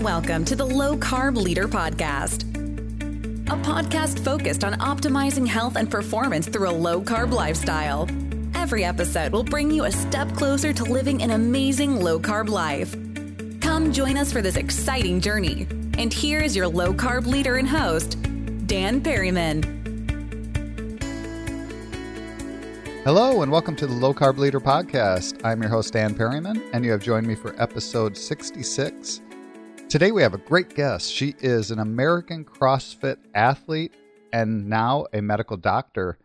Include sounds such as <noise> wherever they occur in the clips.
Welcome to the Low Carb Leader Podcast, a podcast focused on optimizing health and performance through a low carb lifestyle. Every episode will bring you a step closer to living an amazing low carb life. Come join us for this exciting journey. And here is your low carb leader and host, Dan Perryman. Hello, and welcome to the Low Carb Leader Podcast. I'm your host, Dan Perryman, and you have joined me for episode 66 Today we have a great guest. She is an American CrossFit athlete and now a medical doctor.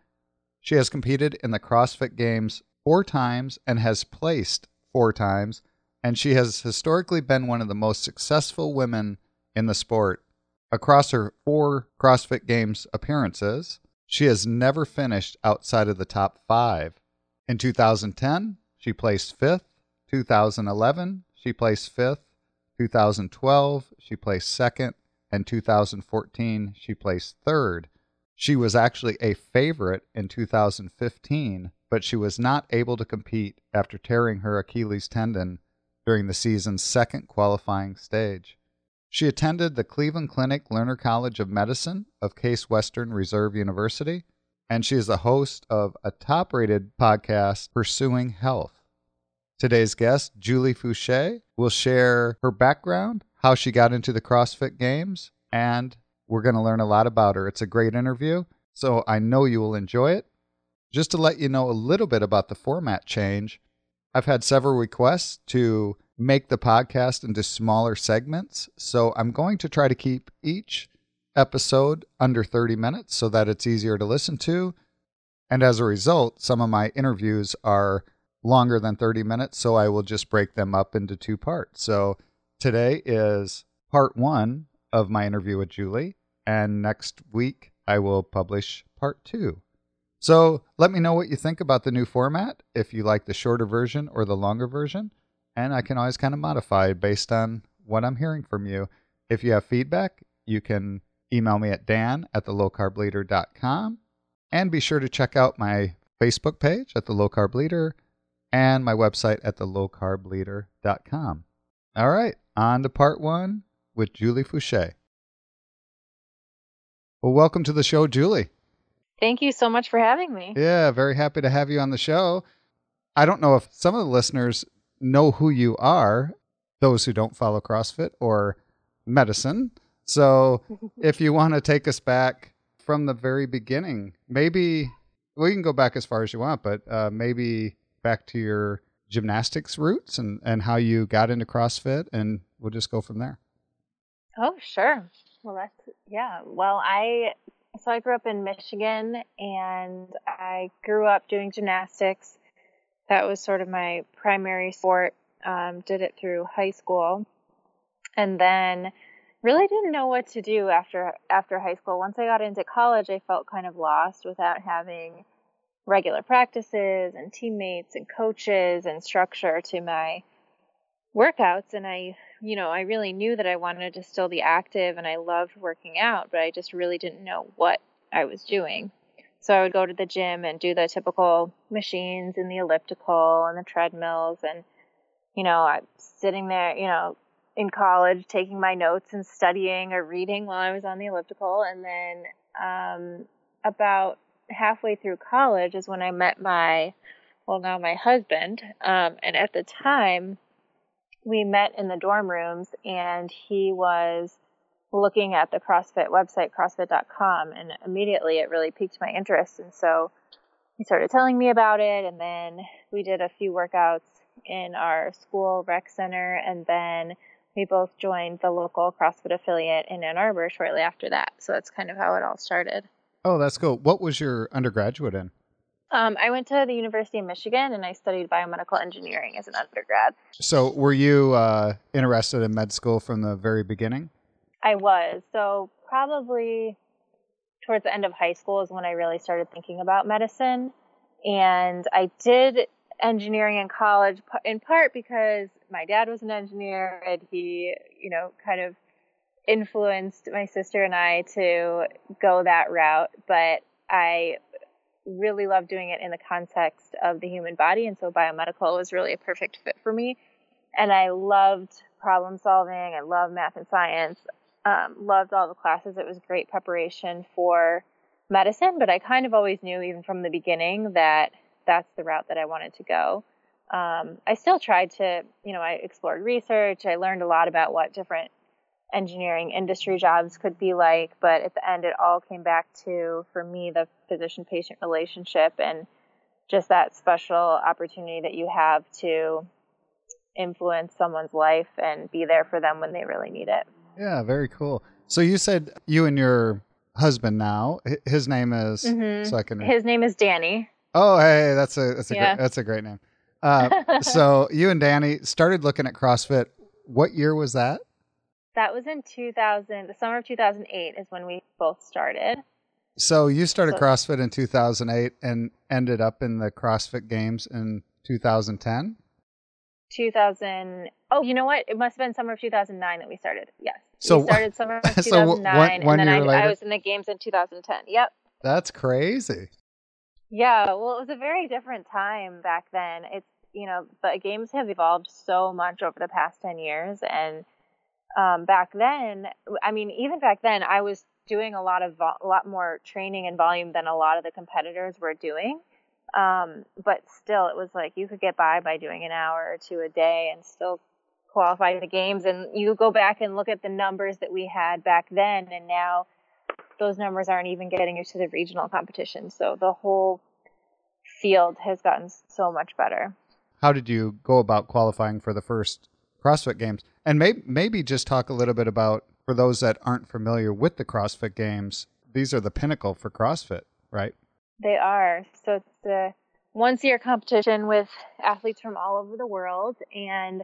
She has competed in the CrossFit Games four times and has placed four times, and she has historically been one of the most successful women in the sport. Across her four CrossFit Games appearances, she has never finished outside of the top five. In 2010, she placed fifth. 2011, she placed fifth. 2012, she placed second, and 2014, she placed third. She was actually a favorite in 2015, but she was not able to compete after tearing her Achilles tendon during the season's second qualifying stage. She attended the Cleveland Clinic Lerner College of Medicine of Case Western Reserve University, and she is the host of a top rated podcast, Pursuing Health. Today's guest, Julie Foucher, will share her background, how she got into the CrossFit Games, and we're going to learn a lot about her. It's a great interview, so I know you will enjoy it. Just to let you know a little bit about the format change, I've had several requests to make the podcast into smaller segments, so I'm going to try to keep each episode under 30 minutes so that it's easier to listen to. And as a result, some of my interviews are longer than 30 minutes, so I will just break them up into two parts. So today is part one of my interview with Julie, and next week I will publish part two. So let me know what you think about the new format, if you like the shorter version or the longer version, and I can always kind of modify based on what I'm hearing from you. If you have feedback, you can email me at dan at the lowcarbleader.com and be sure to check out my Facebook page at the Low Carb Leader and my website at thelowcarbleader.com. All right, on to part one with Julie Foucher. Well, welcome to the show, Julie. Thank you so much for having me. Yeah, very happy to have you on the show. I don't know if some of the listeners know who you are, those who don't follow CrossFit or medicine. So <laughs> if you want to take us back from the very beginning, maybe we can go back as far as you want, but uh, maybe back to your gymnastics roots and, and how you got into CrossFit, and we'll just go from there. Oh, sure. Well, that's, yeah. Well, I, so I grew up in Michigan and I grew up doing gymnastics. That was sort of my primary sport. Um, did it through high school. And then really didn't know what to do after after high school. Once I got into college, I felt kind of lost without having regular practices and teammates and coaches and structure to my workouts and I you know I really knew that I wanted to still be active and I loved working out but I just really didn't know what I was doing. So I would go to the gym and do the typical machines and the elliptical and the treadmills and you know I'm sitting there you know in college taking my notes and studying or reading while I was on the elliptical and then um about halfway through college is when I met my, well, now my husband. Um, and at the time, we met in the dorm rooms, and he was looking at the CrossFit website, CrossFit.com, and immediately it really piqued my interest. And so he started telling me about it, and then we did a few workouts in our school rec center, and then we both joined the local CrossFit affiliate in Ann Arbor shortly after that. So that's kind of how it all started. Oh, that's cool. What was your undergraduate in? Um, I went to the University of Michigan and I studied biomedical engineering as an undergrad. So, were you uh, interested in med school from the very beginning? I was. So, probably towards the end of high school is when I really started thinking about medicine. And I did engineering in college in part because my dad was an engineer and he, you know, kind of influenced my sister and I to go that route, but I really love doing it in the context of the human body. And so biomedical was really a perfect fit for me. And I loved problem solving. I love math and science. Um, loved all the classes. It was great preparation for medicine, but I kind of always knew, even from the beginning, that that's the route that I wanted to go. Um, I still tried to, you know, I explored research. I learned a lot about what different engineering industry jobs could be like, but at the end, it all came back to, for me, the physician patient relationship and just that special opportunity that you have to influence someone's life and be there for them when they really need it. Yeah, very cool. So you said you and your husband now. His name is. Mhm. So I can. His name is Danny. oh, hey, that's a that's a Yeah. great, that's a great name. Uh, <laughs> so you and Danny started looking at CrossFit. What year was that? That was in 2000, the summer of 2008 is when we both started. So you started So- CrossFit in 2008 and ended up in the CrossFit Games in 2010. 2000, oh, you know what? It must have been summer of 2009 that we started. Yes. So- we started summer <laughs> of so one- 2009, one and then I, later? I was in the games in 2010. Yep. That's crazy. Yeah, well, it was a very different time back then. It's, you know, the games have evolved so much over the past 10 years. And um, back then, I mean, even back then, I was doing a lot of, vo- a lot more training and volume than a lot of the competitors were doing. Um, but still, it was like you could get by by doing an hour or two a day and still qualify the games. And you go back and look at the numbers that we had back then, and now those numbers aren't even getting you to the regional competition. So the whole field has gotten so much better. How did you go about qualifying for the first CrossFit Games? And maybe maybe just talk a little bit about for those that aren't familiar with the CrossFit Games. These are the pinnacle for CrossFit, right? They are. So it's a once a year competition with athletes from all over the world. And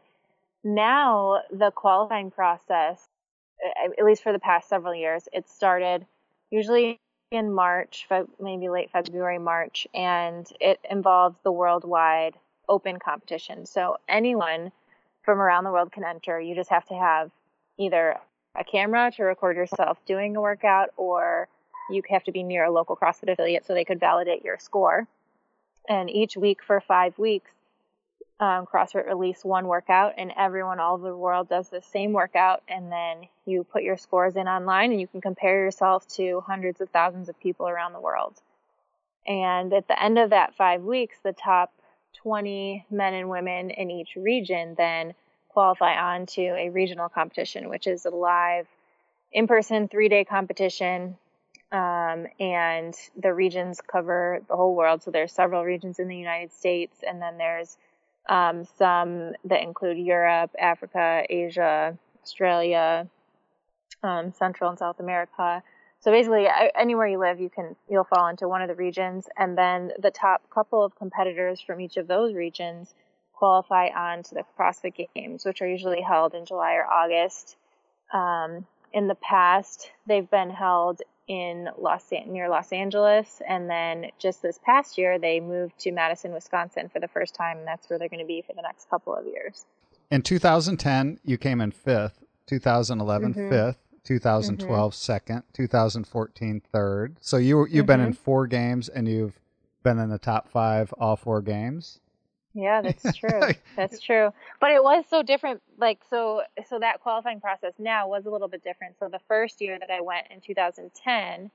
now the qualifying process, at least for the past several years, it started usually in March, maybe late February, March, and it involves the worldwide open competition. So anyone from around the world can enter. You just have to have either a camera to record yourself doing a workout or you have to be near a local CrossFit affiliate so they could validate your score. And each week for five weeks, um, CrossFit release one workout, and everyone all over the world does the same workout. And then you put your scores in online, and you can compare yourself to hundreds of thousands of people around the world. And at the end of that five weeks, the top 20 men and women in each region then qualify on to a regional competition, which is a live, in person, three day competition um, and the regions cover the whole world. So there's several regions in the United States, and then there's um, some that include Europe, Africa, Asia, Australia, um, Central and South America. So basically, anywhere you live, you can you'll fall into one of the regions, and then the top couple of competitors from each of those regions qualify on to the CrossFit Games, which are usually held in July or August. Um, in the past, they've been held in Los near Los Angeles, and then just this past year they moved to Madison, Wisconsin for the first time, and that's where they're going to be for the next couple of years. In 2010, you came in fifth. 2011, Mhm. fifth. 2012, second. 2014, third. So you you've been in four games and you've been in the top five all four games. Yeah, that's <laughs> true. that's true. But it was so different. Like so, so that qualifying process now was a little bit different. So the first year that I went in 2010,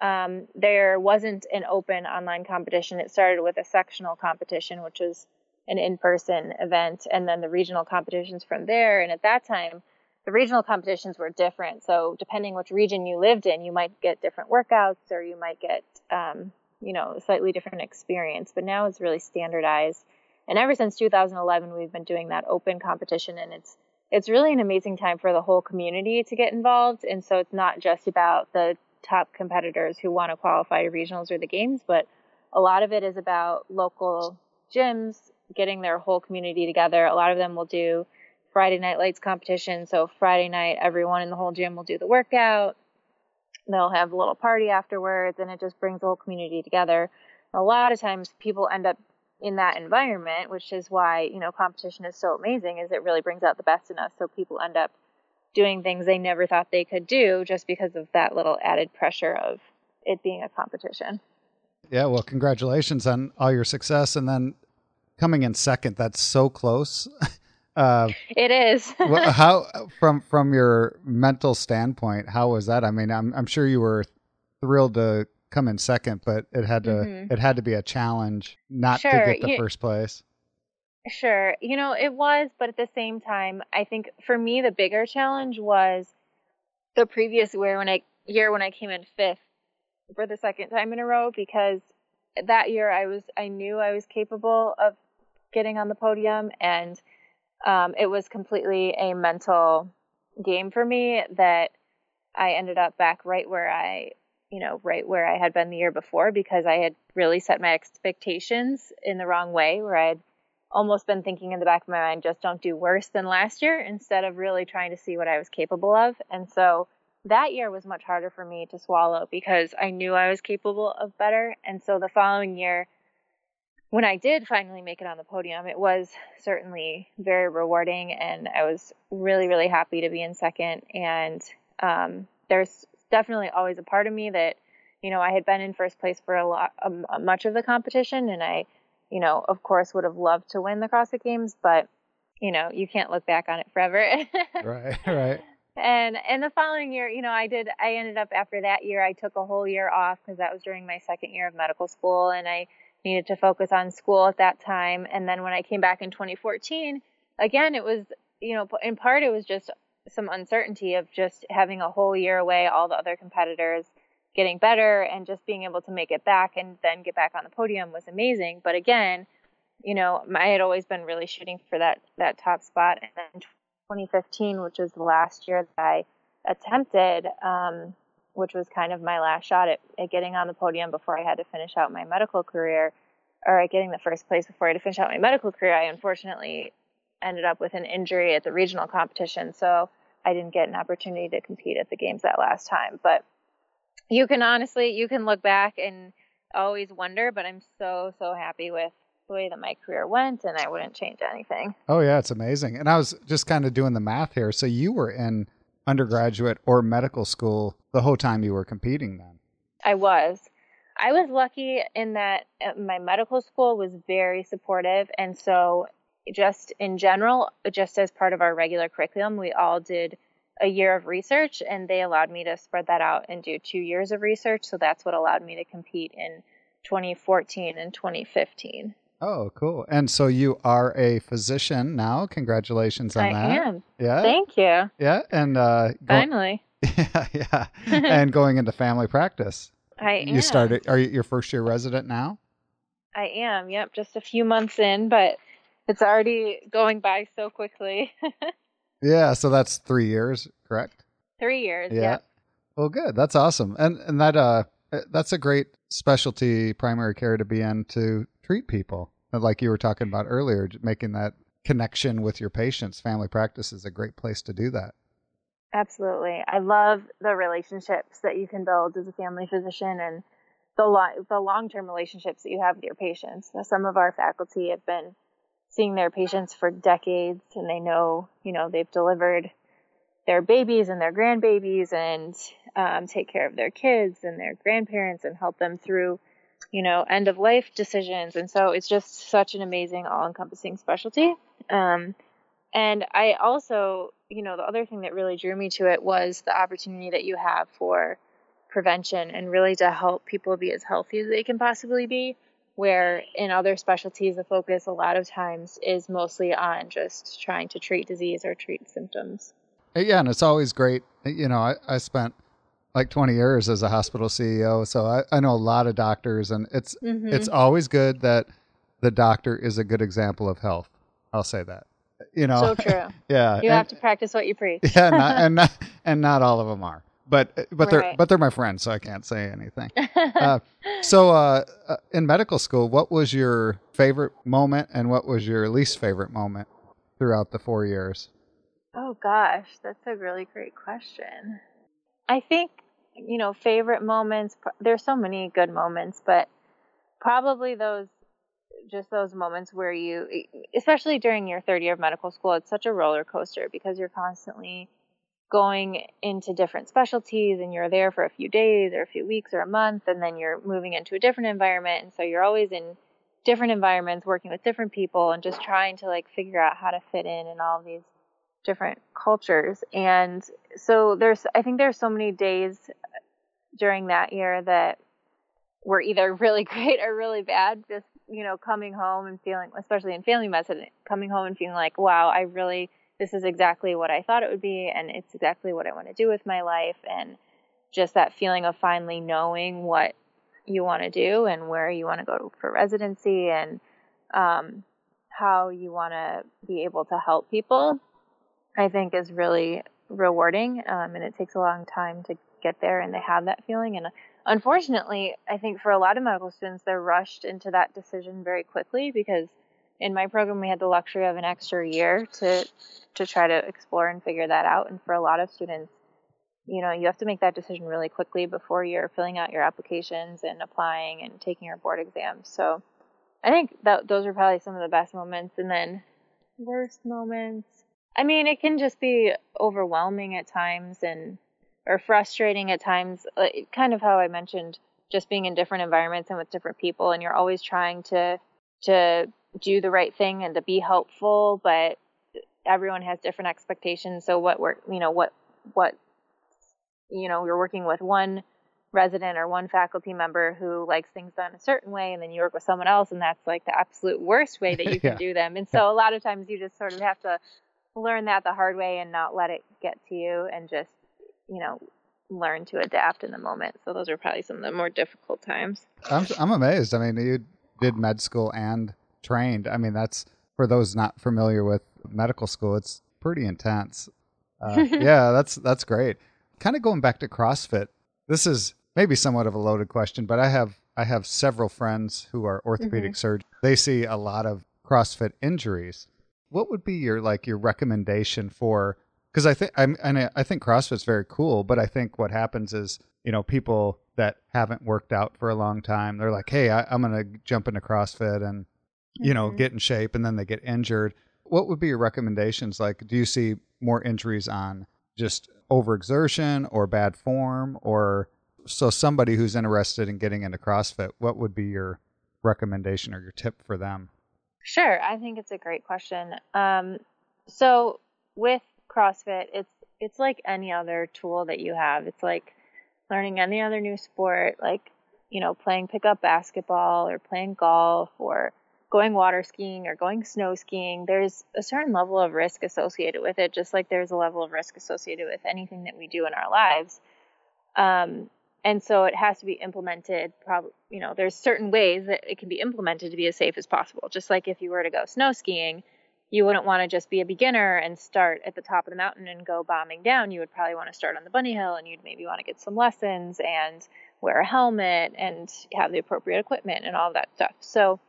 um, there wasn't an open online competition. It started with a sectional competition, which was an in-person event, and then the regional competitions from there. And at that time, the regional competitions were different. So depending which region you lived in, you might get different workouts, or you might get, um, you know, slightly different experience. But now it's really standardized. And ever since 2011, we've been doing that open competition, and it's it's really an amazing time for the whole community to get involved. And so it's not just about the top competitors who want to qualify to regionals or the games, but a lot of it is about local gyms getting their whole community together. A lot of them will do Friday night lights competition. So Friday night, everyone in the whole gym will do the workout. They'll have a little party afterwards, and it just brings the whole community together. A lot of times, people end up in that environment, which is why you know competition is so amazing. Is it really brings out the best in us? So people end up doing things they never thought they could do just because of that little added pressure of it being a competition. Yeah, well, congratulations on all your success, and then coming in second. That's so close. <laughs> Uh, it is. <laughs> how from from your mental standpoint, how was that? I mean, I'm I'm sure you were thrilled to come in second, but it had to Mhm. it had to be a challenge not to get the you- first place. Sure. You know, it was, but at the same time, I think for me the bigger challenge was the previous year when I year when I came in fifth for the second time in a row because that year I was I knew I was capable of getting on the podium and um, it was completely a mental game for me that I ended up back right where I you know right where I had been the year before because I had really set my expectations in the wrong way where I had almost been thinking in the back of my mind, just don't do worse than last year instead of really trying to see what I was capable of. And so that year was much harder for me to swallow because I knew I was capable of better. And so the following year, when I did finally make it on the podium, it was certainly very rewarding. And I was really, really happy to be in second. And um, there's definitely always a part of me that, you know, I had been in first place for a lot, um, much of the competition, and I you know, of course, would have loved to win the CrossFit Games, but you know, you can't look back on it forever. <laughs> Right, right. And and the following year, you know, I did. I ended up after that year, I took a whole year off because that was during my second year of medical school, and I needed to focus on school at that time. And then when I came back in 2014, again, it was, you know, in part it was just some uncertainty of just having a whole year away, all the other competitors getting better and just being able to make it back and then get back on the podium was amazing. But again, you know, I had always been really shooting for that that top spot. And then 2015, which was the last year that I attempted, um, which was kind of my last shot at, at getting on the podium before I had to finish out my medical career, or at getting the first place before I had to finish out my medical career. I unfortunately ended up with an injury at the regional competition, so I didn't get an opportunity to compete at the games that last time. But you can honestly you can look back and always wonder but i'm so so happy with the way that my career went and i wouldn't change anything Oh yeah, it's amazing. And I was just kind of doing the math here. So you were in undergraduate or medical school the whole time you were competing then. i was i was lucky in that uh, my medical school was very supportive and so just in general just as part of our regular curriculum we all did a year of research and they allowed me to spread that out and do two years of research so that's what allowed me to compete in 2014 and 2015 Oh, cool. And so you are a physician now. Congratulations on i that. I am Yeah. thank you yeah. And uh go- finally <laughs> yeah, yeah. <laughs> and going into family practice. I am. You started are you your first year resident now? I am. Yep, just a few months in, but it's already going by so quickly. <laughs> Yeah, so that's 3 years, correct? Three years. Yeah. Yep. Well, good. That's awesome. And and that uh Uh, that's a great specialty primary care to be in to treat people. Uh, like you were talking about earlier, making that connection with your patients. Family practice is a great place to do that. Absolutely. I love the relationships that you can build as a family physician and the lo- the long-term relationships that you have with your patients. Now, some of our faculty have been seeing their patients for decades and they know, you know, they've delivered their babies and their grandbabies and um, take care of their kids and their grandparents and help them through, you know, end of life decisions. And so it's just such an amazing, all encompassing specialty. Um, and I also, you know, the other thing that really drew me to it was the opportunity that you have for prevention and really to help people be as healthy as they can possibly be. Where in other specialties, the focus a lot of times is mostly on just trying to treat disease or treat symptoms. Uh, Yeah, and it's always great. Uh, You know, I, I spent like 20 years as a hospital CEO, so I, I know a lot of doctors, and it's it's always good that the doctor is a good example of health. I'll say that. You know, So true. <laughs> yeah, You and- have to practice what you preach. <laughs> yeah, not, and not, <laughs> and not all of them are, but but they're but they're my friends, so I can't say anything. uh, so, uh, uh, in medical school, what was your favorite moment, and what was your least favorite moment throughout the four years? Oh gosh, that's a really great question. I think, you know, favorite moments, there's so many good moments, but probably those just those moments where you especially during your third year of medical school, it's such a roller coaster because you're constantly going into different specialties and you're there for a few days or a few weeks or a month and then you're moving into a different environment and so you're always in different environments, working with different people, and just trying to like figure out how to fit in in all these different cultures. And so there's, I think there's so many days during that year that were either <laughs> really great or really bad. Just you know, coming home and feeling, especially in family medicine, coming home and feeling like, wow, I really, this is exactly what I thought it would be, and it's exactly what I want to do with my life, and just that feeling of finally knowing what you want to do and where you want to go for residency and um, how you want to be able to help people, I think is really rewarding. Um, and it takes a long time to get there and they have that feeling. And unfortunately, I think for a lot of medical students, they're rushed into that decision very quickly because in my program we had the luxury of an extra year to to try to explore and figure that out. And for a lot of students, you know, you have to make that decision really quickly before you're filling out your applications and applying and taking your board exams. So I think that those are probably some of the best moments. And then worst moments. I mean, it can just be overwhelming at times and or frustrating at times. Uh, like, kind of how I mentioned, just being in different environments and with different people, and you're always trying to to do the right thing and to be helpful, but everyone has different expectations. So what we're you know what what you know you're working with one resident or one faculty member who likes things done a certain way and then you work with someone else and that's like the absolute worst way that <laughs> you can yeah. do them and so a lot of times you just sort of have to learn that the hard way and not let it get to you and just you know learn to adapt in the moment so those are probably some of the more difficult times i'm, I'm amazed i mean you did med school and trained i mean that's for those not familiar with medical school it's pretty intense uh, <laughs> yeah that's that's great kind of going back to CrossFit, this is maybe somewhat of a loaded question, but I have I have several friends who are orthopedic mm-hmm. surgeons. They see a lot of CrossFit injuries. What would be your like your recommendation for? Because I think I'm and I think CrossFit's very cool, but I think what happens is you know people that haven't worked out for a long time, they're like, hey, I, am gonna jump into CrossFit and you mm-hmm. know get in shape, and then they get injured. What would be your recommendations? Like, do you see more injuries on just overexertion or bad form or so somebody who's interested in getting into CrossFit, what would be your recommendation or your tip for them? Sure, I think it's a great question. Um, so with CrossFit, it's it's like any other tool that you have. It's like learning any other new sport, like you know, playing pickup basketball or playing golf or going water skiing or going snow skiing, there's a certain level of risk associated with it, just like there's a level of risk associated with anything that we do in our lives. Um, and so it has to be implemented. Probably, you know, there's certain ways that it can be implemented to be as safe as possible. Just like if you were to go snow skiing, you wouldn't want to just be a beginner and start at the top of the mountain and go bombing down. You would probably want to start on the bunny hill and you'd maybe want to get some lessons and wear a helmet and have the appropriate equipment and all that stuff. So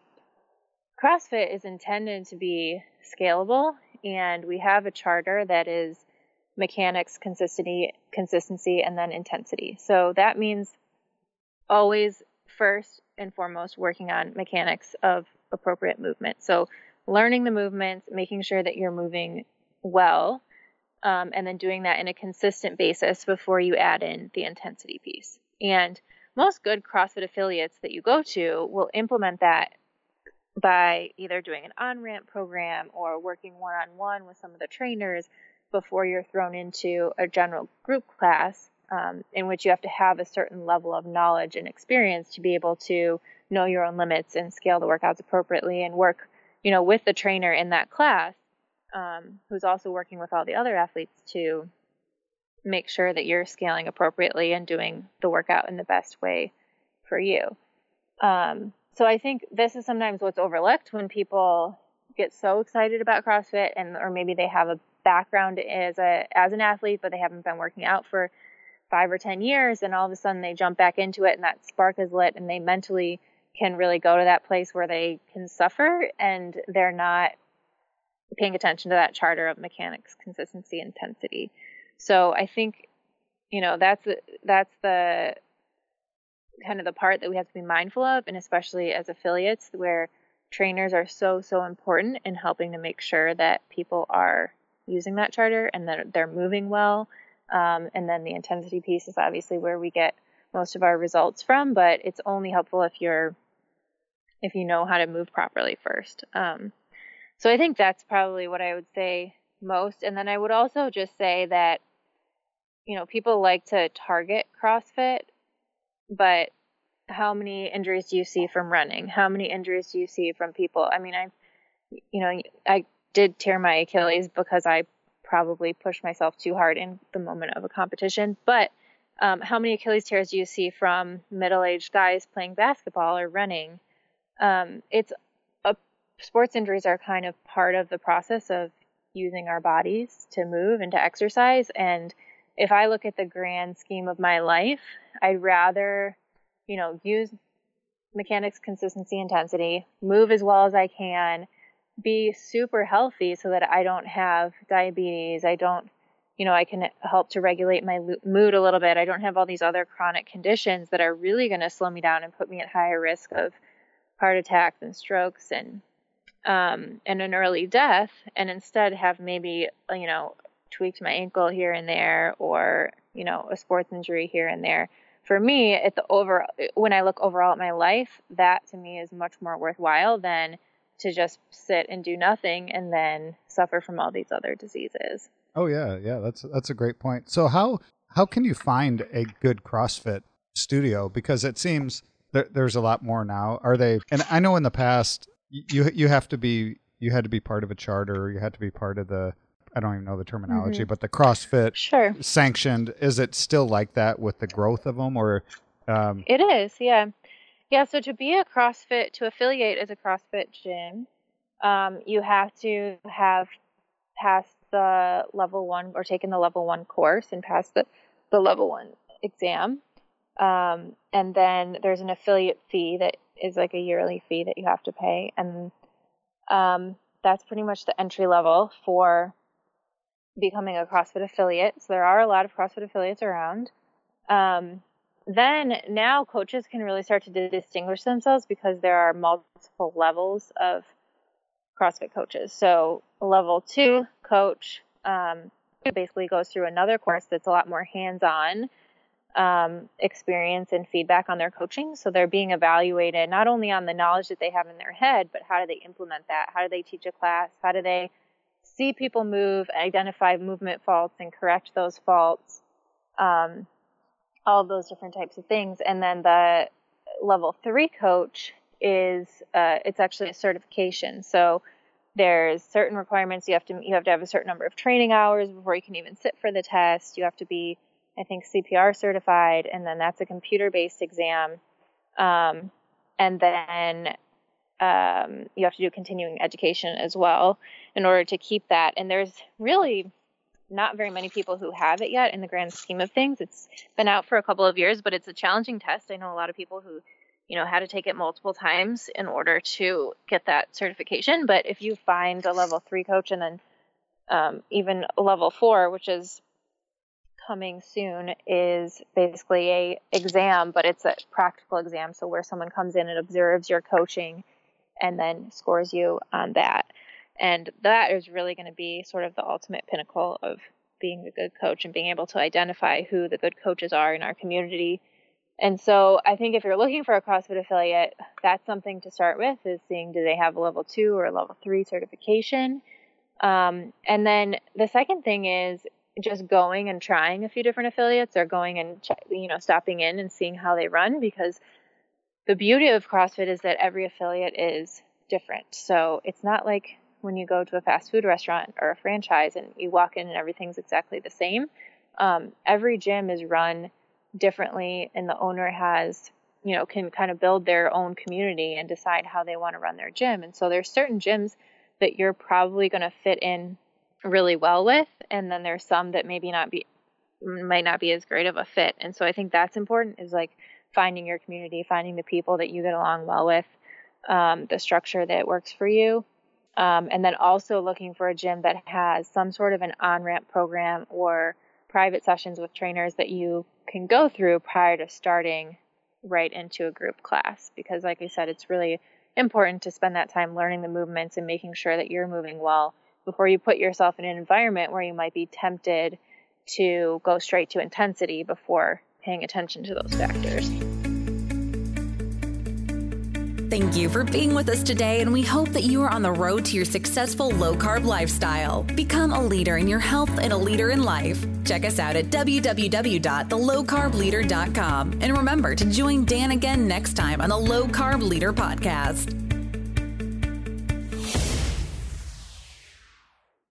CrossFit is intended to be scalable, and we have a charter that is mechanics, consistency, consistency, and then intensity. So that means always first and foremost working on mechanics of appropriate movement. So learning the movements, making sure that you're moving well, um, and then doing that in a consistent basis before you add in the intensity piece. And most good CrossFit affiliates that you go to will implement that by either doing an on ramp program or working one on one with some of the trainers before you're thrown into a general group class um, in which you have to have a certain level of knowledge and experience to be able to know your own limits and scale the workouts appropriately and work you know with the trainer in that class um, who's also working with all the other athletes to make sure that you're scaling appropriately and doing the workout in the best way for you. Um, so I think this is sometimes what's overlooked when people get so excited about CrossFit and or maybe they have a background as a as an athlete but they haven't been working out for 5 or 10 years and all of a sudden they jump back into it and that spark is lit and they mentally can really go to that place where they can suffer and they're not paying attention to that charter of mechanics, consistency, intensity. So I think you know that's that's the kind of the part that we have to be mindful of, and especially as affiliates, where trainers are so, so important in helping to make sure that people are using that charter and that they're moving well. Um, and then the intensity piece is obviously where we get most of our results from, but it's only helpful if you're if you know how to move properly first. Um, so I think that's probably what I would say most. And then I would also just say that, you know, people like to target CrossFit, but how many injuries do you see from running? How many injuries do you see from people? I mean, I, you know, I did tear my Achilles because I probably pushed myself too hard in the moment of a competition. But um, how many Achilles tears do you see from middle-aged guys playing basketball or running? Um, it's a, sports injuries are kind of part of the process of using our bodies to move and to exercise. And if I look at the grand scheme of my life, I'd rather, you know, use mechanics, consistency, intensity, move as well as I can, be super healthy so that I don't have diabetes. I don't, you know, I can help to regulate my mood a little bit. I don't have all these other chronic conditions that are really going to slow me down and put me at higher risk of heart attacks and strokes and um, and an early death, and instead have maybe you know tweaked my ankle here and there, or you know a sports injury here and there. For me, at the over when I look overall at my life, that to me is much more worthwhile than to just sit and do nothing and then suffer from all these other diseases. Oh yeah, yeah, that's that's a great point. So how how can you find a good CrossFit studio because it seems there, there's a lot more now. Are they And I know in the past you you have to be you had to be part of a charter, you had to be part of the I don't even know the terminology, mm-hmm. but the CrossFit sure. sanctioned. Is it still like that with the growth of them, or? Um... It is, yeah. Yeah, so to be a CrossFit, to affiliate as a CrossFit gym, um, you have to have passed the level one or taken the level one course and passed the, the level one exam. Um, and then there's an affiliate fee that is like a yearly fee that you have to pay. And um, that's pretty much the entry level for becoming a CrossFit affiliate. So there are a lot of CrossFit affiliates around. Um, then now coaches can really start to distinguish themselves because there are multiple levels of CrossFit coaches. So level two coach um, basically goes through another course that's a lot more hands-on um, experience and feedback on their coaching. So they're being evaluated not only on the knowledge that they have in their head, but how do they implement that? How do they teach a class? How do they see people move, identify movement faults, and correct those faults? Um, all those different types of things. And then the level three coach is uh, it's actually a certification. So there's certain requirements you have to you have to have a certain number of training hours before you can even sit for the test. You have to be I think CPR certified, and then that's a computer based exam. Um, and then um, you have to do continuing education as well in order to keep that. And there's really not very many people who have it yet in the grand scheme of things. It's been out for a couple of years, but it's a challenging test. I know a lot of people who, you know, had to take it multiple times in order to get that certification. But if you find a level three coach and then um, even level four, which is coming soon, is basically a exam, but it's a practical exam. So where someone comes in and observes your coaching and then scores you on that. And that is really going to be sort of the ultimate pinnacle of being a good coach and being able to identify who the good coaches are in our community. And so I think if you're looking for a CrossFit affiliate, that's something to start with is seeing do they have a level two or a level three certification. Um, and then the second thing is just going and trying a few different affiliates or going and you know stopping in and seeing how they run because the beauty of CrossFit is that every affiliate is different. So it's not like when you go to a fast food restaurant or a franchise and you walk in and everything's exactly the same. Um, every gym is run differently, and the owner has, you know, can kind of build their own community and decide how they want to run their gym. And so there's certain gyms that you're probably going to fit in really well with, and then there's some that maybe not be might not be as great of a fit. And so I think that's important is like finding your community, finding the people that you get along well with, um, the structure that works for you, um, and then also looking for a gym that has some sort of an on ramp program or private sessions with trainers that you can go through prior to starting right into a group class. Because, like I said, it's really important to spend that time learning the movements and making sure that you're moving well before you put yourself in an environment where you might be tempted to go straight to intensity before paying attention to those factors. Thank you for being with us today, and we hope that you are on the road to your successful low carb lifestyle. Become a leader in your health and a leader in life. Check us out at www.thelowcarbleader.com. And remember to join Dan again next time on the Low Carb Leader Podcast.